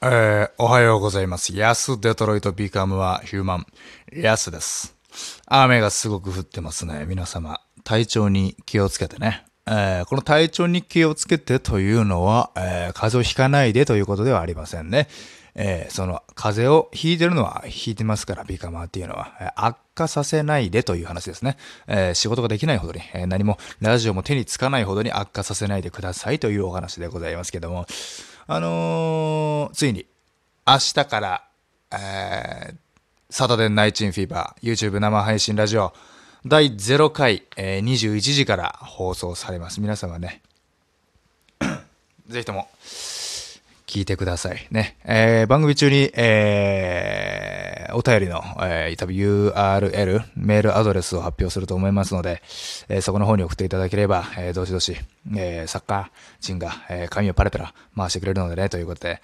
えー、おはようございます。ヤスデトロイトビカムはヒューマン。ヤスです。雨がすごく降ってますね。皆様、体調に気をつけてね。えーこの体調に気をつけてというのは、えー風邪をひかないでということではありませんね。えーその、風邪をひいてるのはひいてますから、ビカマーっていうのは、えー悪化させないでという話ですね。えー仕事ができないほどに、え何も、ラジオも手につかないほどに悪化させないでくださいというお話でございますけども、あのーついに、明日から、えーサタデンナイチンフィーバー、YouTube 生配信ラジオ、第0回、えー21時から放送されます。皆様ね、ぜひとも、聞いてくださいね。えー番組中に、えーお便りの、えー多分 URL、メールアドレスを発表すると思いますので、えーそこの方に送っていただければ、えーどしどし、えー作家人が、えー紙をパラパラ回してくれるのでね、ということで、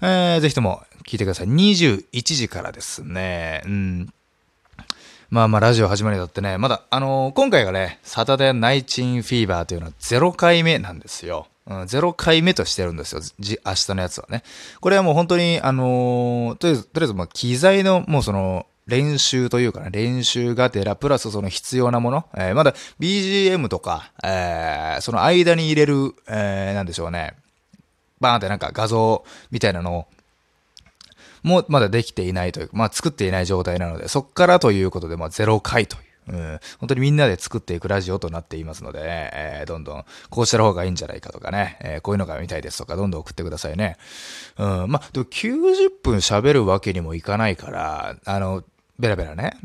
えーぜひとも聞いてください。21時からですね。うん。まあまあ、ラジオ始まりだってね、まだ、あのー今回がね、サタデーナイチンフィーバーというのは0回目なんですよ。うん、0回目としてるんですよ。じ、明日のやつはね。これはもう本当に、あのーとりあえず、とりあえず、まあ、機材の、もうその、練習というかね、練習がてら、プラスその必要なもの、えーまだ BGM とか、えーその間に入れる、えーなんでしょうね、バーンってなんか画像みたいなのをもうまだできていないというか、まあ作っていない状態なので、そっからということで、まあ0回とう。ん、本当にみんなで作っていくラジオとなっていますので、えーどんどんこうした方がいいんじゃないかとかね、えーこういうのが見たいですとか、どんどん送ってくださいね。うん、ま、でも90分喋るわけにもいかないから、あの、ベラベラね、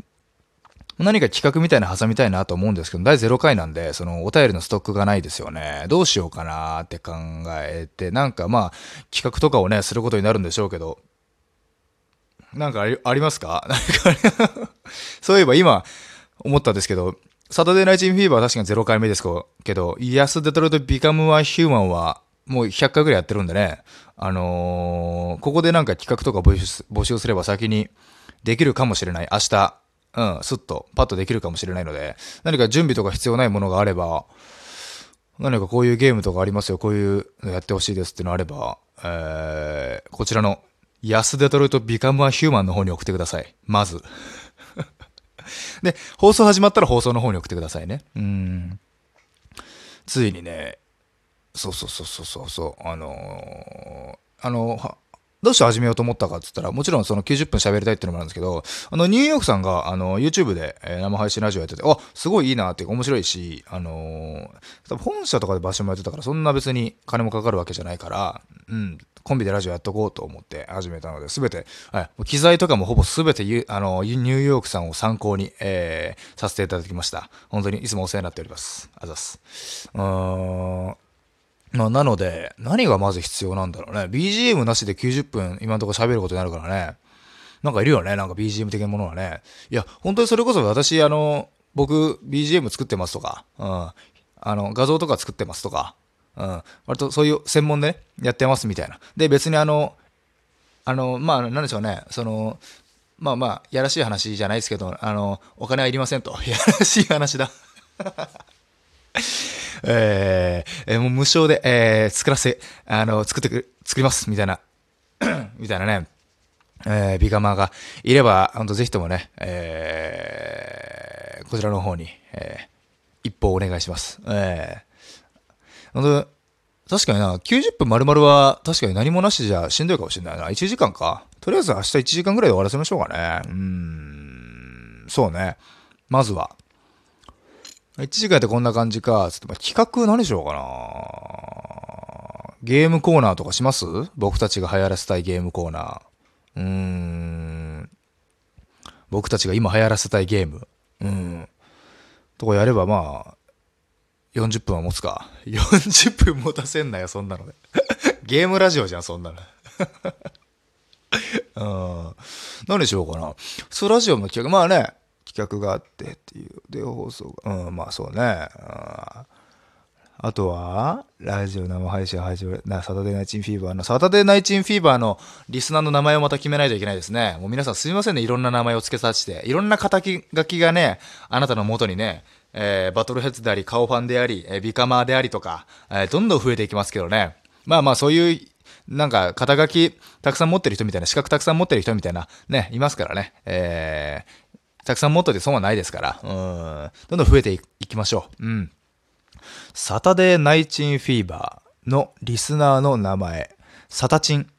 何か企画みたいな挟みたいなと思うんですけど、第0回なんで、そのお便りのストックがないですよね。どうしようかなって考えて、なんかまあ、企画とかをね、することになるんでしょうけど、なんかありありますか？なんかそういえば今思ったんですけど、サタデーナイチンフィーバーは確かに0回目ですけど、イヤスデトロイトビカムはヒューマンはもう100回ぐらいやってるんでね、あのーここでなんか企画とか募集すれば先にできるかもしれない。明日、うん、スッと、パッとできるかもしれないので、何か準備とか必要ないものがあれば、何かこういうゲームとかありますよ、こういうのやってほしいですっていうのがあれば、えー、こちらの、ヤスデトロイトビカムアヒューマンの方に送ってください。まず。で、放送始まったら放送の方に送ってくださいね。うん。ついにね、そうそうそうそうそう、あのーあのーどうして始めようと思ったかって言ったら、もちろんその90分喋りたいっていうのもあるんですけど、あの、ニューヨークさんが、あの、YouTube で、えー生配信ラジオやってて、あ、すごいいいなっていうか面白いし、あのー多分本社とかで場所もやってたから、そんな別に金もかかるわけじゃないから、うん、コンビでラジオやっとこうと思って始めたので、すべて、はい、機材とかもほぼすべてゆ、あの、ニューヨークさんを参考に、えーさせていただきました。本当にいつもお世話になっております。あざす。うーん。まあ、なので、何がまず必要なんだろうね。BGM なしで90分今のところ喋ることになるからね。なんかいるよね。なんか BGM 的なものはね。いや、本当にそれこそ私、あの、僕 BGM 作ってますとか、うん。あの、画像とか作ってますとか、うん。割とそういう専門でね、やってますみたいな。で、別にあの、あの、まあ、なんでしょうね。その、まあまあ、やらしい話じゃないですけど、あの、お金はいりませんと。やらしい話だ。えーえもう無償で、えー作らせ、あの、作ってく、作ります、みたいな、みたいなね、えービガマーがいれば、本当ぜひともね、えーこちらの方に、えー一報お願いします。えー本当確かにな、90分丸々は確かに何もなしじゃしんどいかもしれないな。1時間か。とりあえず明日1時間ぐらいで終わらせましょうかね。うーん、そうね。まずは。1時間やってこんな感じか。つって、まあ、企画何しようかな。ゲームコーナーとかします？僕たちが流行らせたいゲームコーナー。うーん。僕たちが今流行らせたいゲーム。うん。とかやればまあ、40分は持つか。40分持たせんなよ、そんなので。ゲームラジオじゃん、そんなの。うん。何しようかな。そう、ラジオの企画。まあね、企画があってっていう。で、放送が。うん、まあそうね。あとは、ラジオ生配信始め、な、サタデーナイチンフィーバーの、サタデーナイチンフィーバーのリスナーの名前をまた決めないといけないですね。もう皆さんすいませんね、いろんな名前を付けさせて。いろんな肩書きがね、あなたの元にね、えーバトルヘッズであり、カオファンであり、えービカマーでありとか、えーどんどん増えていきますけどね。まあまあそういうなんか、肩書きたくさん持ってる人みたいな、資格たくさん持ってる人みたいな、ね、いますからね。えー、たくさん持っといて損はないですから、うん、どんどん増えていきましょう。うん。サタデーナイチンフィーバーのリスナーの名前、サタチン。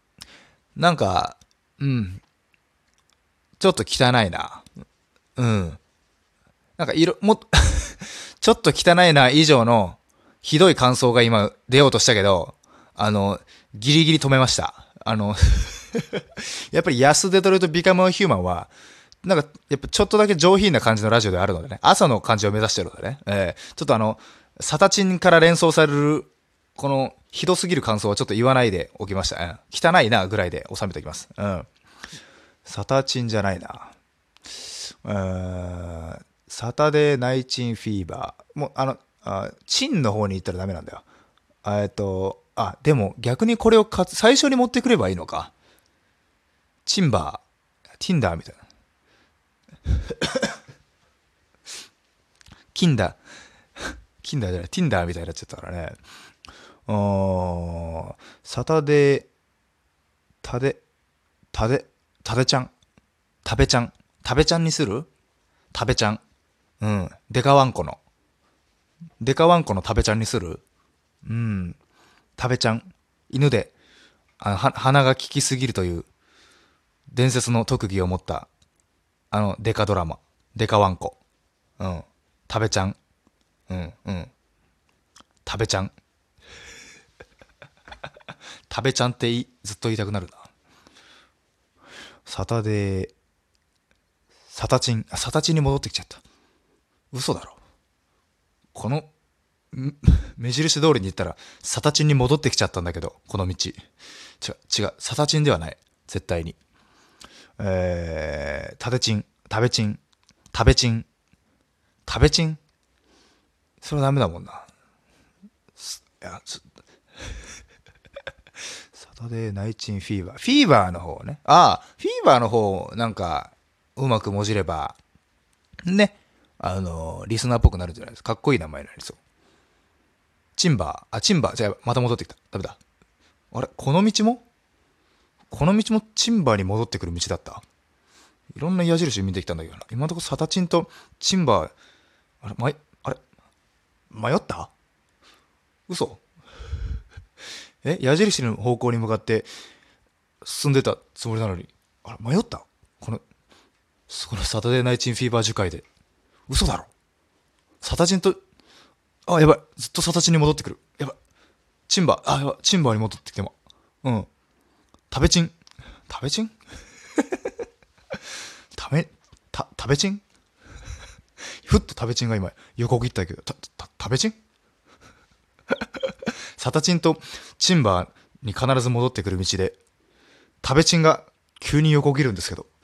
なんか、うん、ちょっと汚いな。うん。なんか色、も、ちょっと汚いな以上のひどい感想が今出ようとしたけど、あの、ギリギリ止めました。あの やっぱり安デトロイトビカムヒューマンは、なんか、やっぱちょっとだけ上品な感じのラジオであるのでね、朝の感じを目指してるのでね、えー、ちょっとあの、サタチンから連想される、この、ひどすぎる感想はちょっと言わないでおきました。うん、汚いなぐらいで収めておきます。うん。サタチンじゃないな。うん、サタデーナイチンフィーバー。もう、あの、あチンの方に行ったらダメなんだよ。えっと、あ、でも逆にこれをか最初に持ってくればいいのか。チンバー、ティンダーみたいな。キンダー、キンダーじゃない、ティンダーみたいになっちゃったからね。ー、サタデー、タデ、タデ、タデちゃん、タベちゃん、タベちゃんにする？タベちゃん。うん。デカワンコの。デカワンコの食べちゃんにする？うん。食べちゃん。犬で、あ鼻が利きすぎるという伝説の特技を持った、あの、デカドラマ。デカワンコ。うん。食べちゃん。うん、うん。食べちゃん。食べちゃんってずっと言いたくなるな。サタデー、サタチン、サタチンに戻ってきちゃった。嘘だろ。この、目印通りに行ったら、サタチンに戻ってきちゃったんだけど、この道。違う、違う、サタチンではない。絶対に。えー、タテチン、タベチン、タベチン、タベチンそれはダメだもんな。いや、サタデーナイチンフィーバー。フィーバーの方ね。ああ、フィーバーの方、なんか、うまくもじれば、ね。あの、リスナーっぽくなるじゃないですか。かっこいい名前になりそう。チンバー、あ、チンバー、じゃあまた戻ってきた。ダメだ。あれこの道も？この道もチンバーに戻ってくる道だった？いろんな矢印見てきたんだけどな。今のところサタチンとチンバー、あれ、ま、あれ迷った？嘘？え？矢印の方向に向かって進んでたつもりなのに、あれ、迷った？この、このサタデーナイチンフィーバー樹海で。嘘だろ？サタチンと、あ、やばい。ずっとサタチンに戻ってくる。やばい。チンバー、あ、やばい。チンバーに戻ってきても。うん。食べチン。食べチン 食べ、た、食べチンふっと食べチンが今横切ったけど、た、た、食べチン サタチンとチンバーに必ず戻ってくる道で、食べチンが急に横切るんですけど。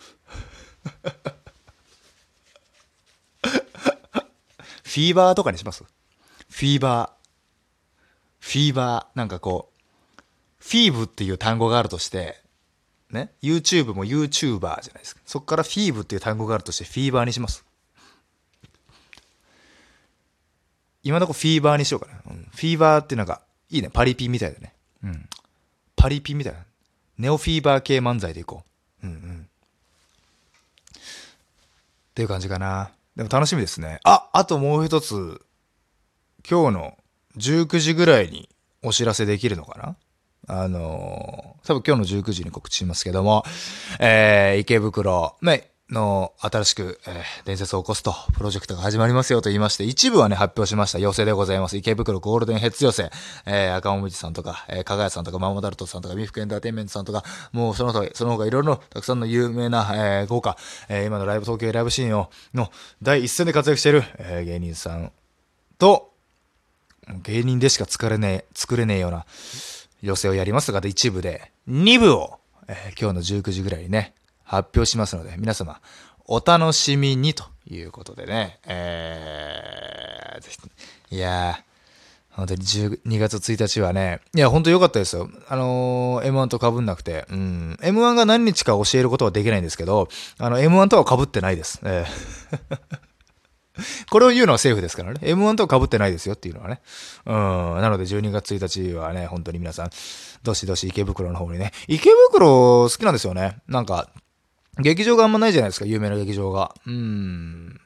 フィーバーとかにします？フィーバー。フィーバー。なんかこう、フィーブっていう単語があるとして、ね、YouTube も YouTuber じゃないですか。そこからフィーブっていう単語があるとして、フィーバーにします。今のとこフィーバーにしようかな。うん、フィーバーってなんか、いいね。パリピみたいだね。うん。パリピみたいな。ネオフィーバー系漫才でいこう。うんうん。っていう感じかな。でも楽しみですね。あ、あともう一つ、今日の19時ぐらいにお知らせできるのかな？あのー、多分今日の19時に告知しますけども、えー、池袋、ね、の新しく、えー、伝説を起こすと、プロジェクトが始まりますよと言いまして、一部はね、発表しました。要請でございます。池袋ゴールデンヘッズ寄せ、えー、赤もみじさんとか、えー、かがやさんとか、ママダルトさんとか、ミフクエンターテインメントさんとか、もうその他、その他いろいろたくさんの有名な、えー、豪華、えー、今のライブ東京ライブシーンを、の第一線で活躍している、えー、芸人さんと、芸人でしか作れねえ、作れねえような、寄せをやりますが、一部で、二部を、えー、今日の19時ぐらいにね、発表しますので、皆様、お楽しみにということでね、えー、いやー、本当に12月1日はね、いや、本当良かったですよ。あのー、M1 と被んなくて、うん、M1 が何日か教えることはできないんですけど、あの、M1 とは被ってないです。えーこれを言うのは政府ですからね。M1 と被ってないですよっていうのはね。うん。なので12月1日はね、本当に皆さん、どしどし池袋の方にね。池袋好きなんですよね。なんか、劇場があんまないじゃないですか、有名な劇場が。うん。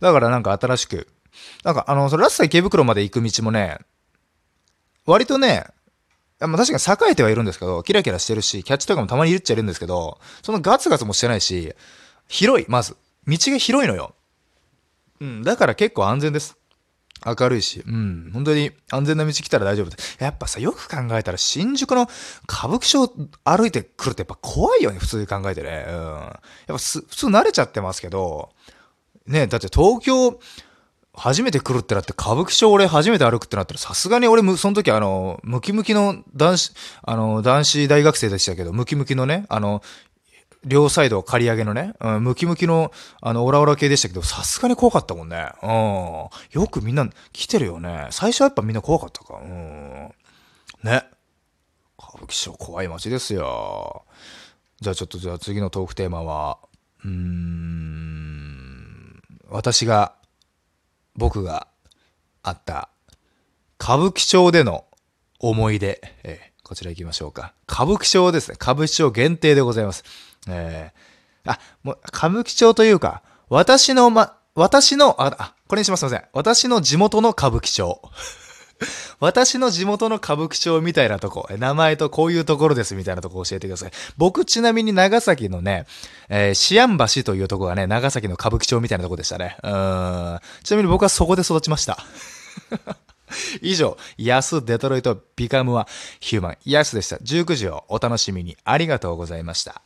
だからなんか新しく。なんかあの、それラスト池袋まで行く道もね、割とね、まあ、確かに栄えてはいるんですけど、キラキラしてるし、キャッチとかもたまにいるっちゃいるんですけど、そのガツガツもしてないし、広い、まず。道が広いのよ。うん、だから結構安全です。明るいし、うん、本当に安全な道来たら大丈夫で。やっぱさ、よく考えたら新宿の歌舞伎町歩いてくるってやっぱ怖いよね、普通に考えてね。うん。やっぱ普通慣れちゃってますけど、ね、だって東京、初めて来るってなって歌舞伎町俺初めて歩くってなったらさすがに俺その時あの、ムキムキの男子、あの、男子大学生でしたけど、ムキムキのね、あの、両サイド刈り上げのね、うん、ムキムキの、あの、オラオラ系でしたけど、さすがに怖かったもんね。うん。よくみんな来てるよね。最初はやっぱみんな怖かったか。うん。ね。歌舞伎町怖い街ですよ。じゃあちょっとじゃあ次のトークテーマは、うーん、私が、僕があった歌舞伎町での思い出、えー、こちら行きましょうか。歌舞伎町ですね。歌舞伎町限定でございます。えー、あ、もう、歌舞伎町というか、私のま、私の、あ、あ、これにします。すいません。私の地元の歌舞伎町。私の地元の歌舞伎町みたいなとこ、名前とこういうところですみたいなとこ教えてください。僕ちなみに長崎のね、えー、シアン橋というとこがね、長崎の歌舞伎町みたいなとこでしたね。うん。ちなみに僕はそこで育ちました。以上、ヤスデトロイトビカムはヒューマン。ヤスでした。19時をお楽しみにありがとうございました。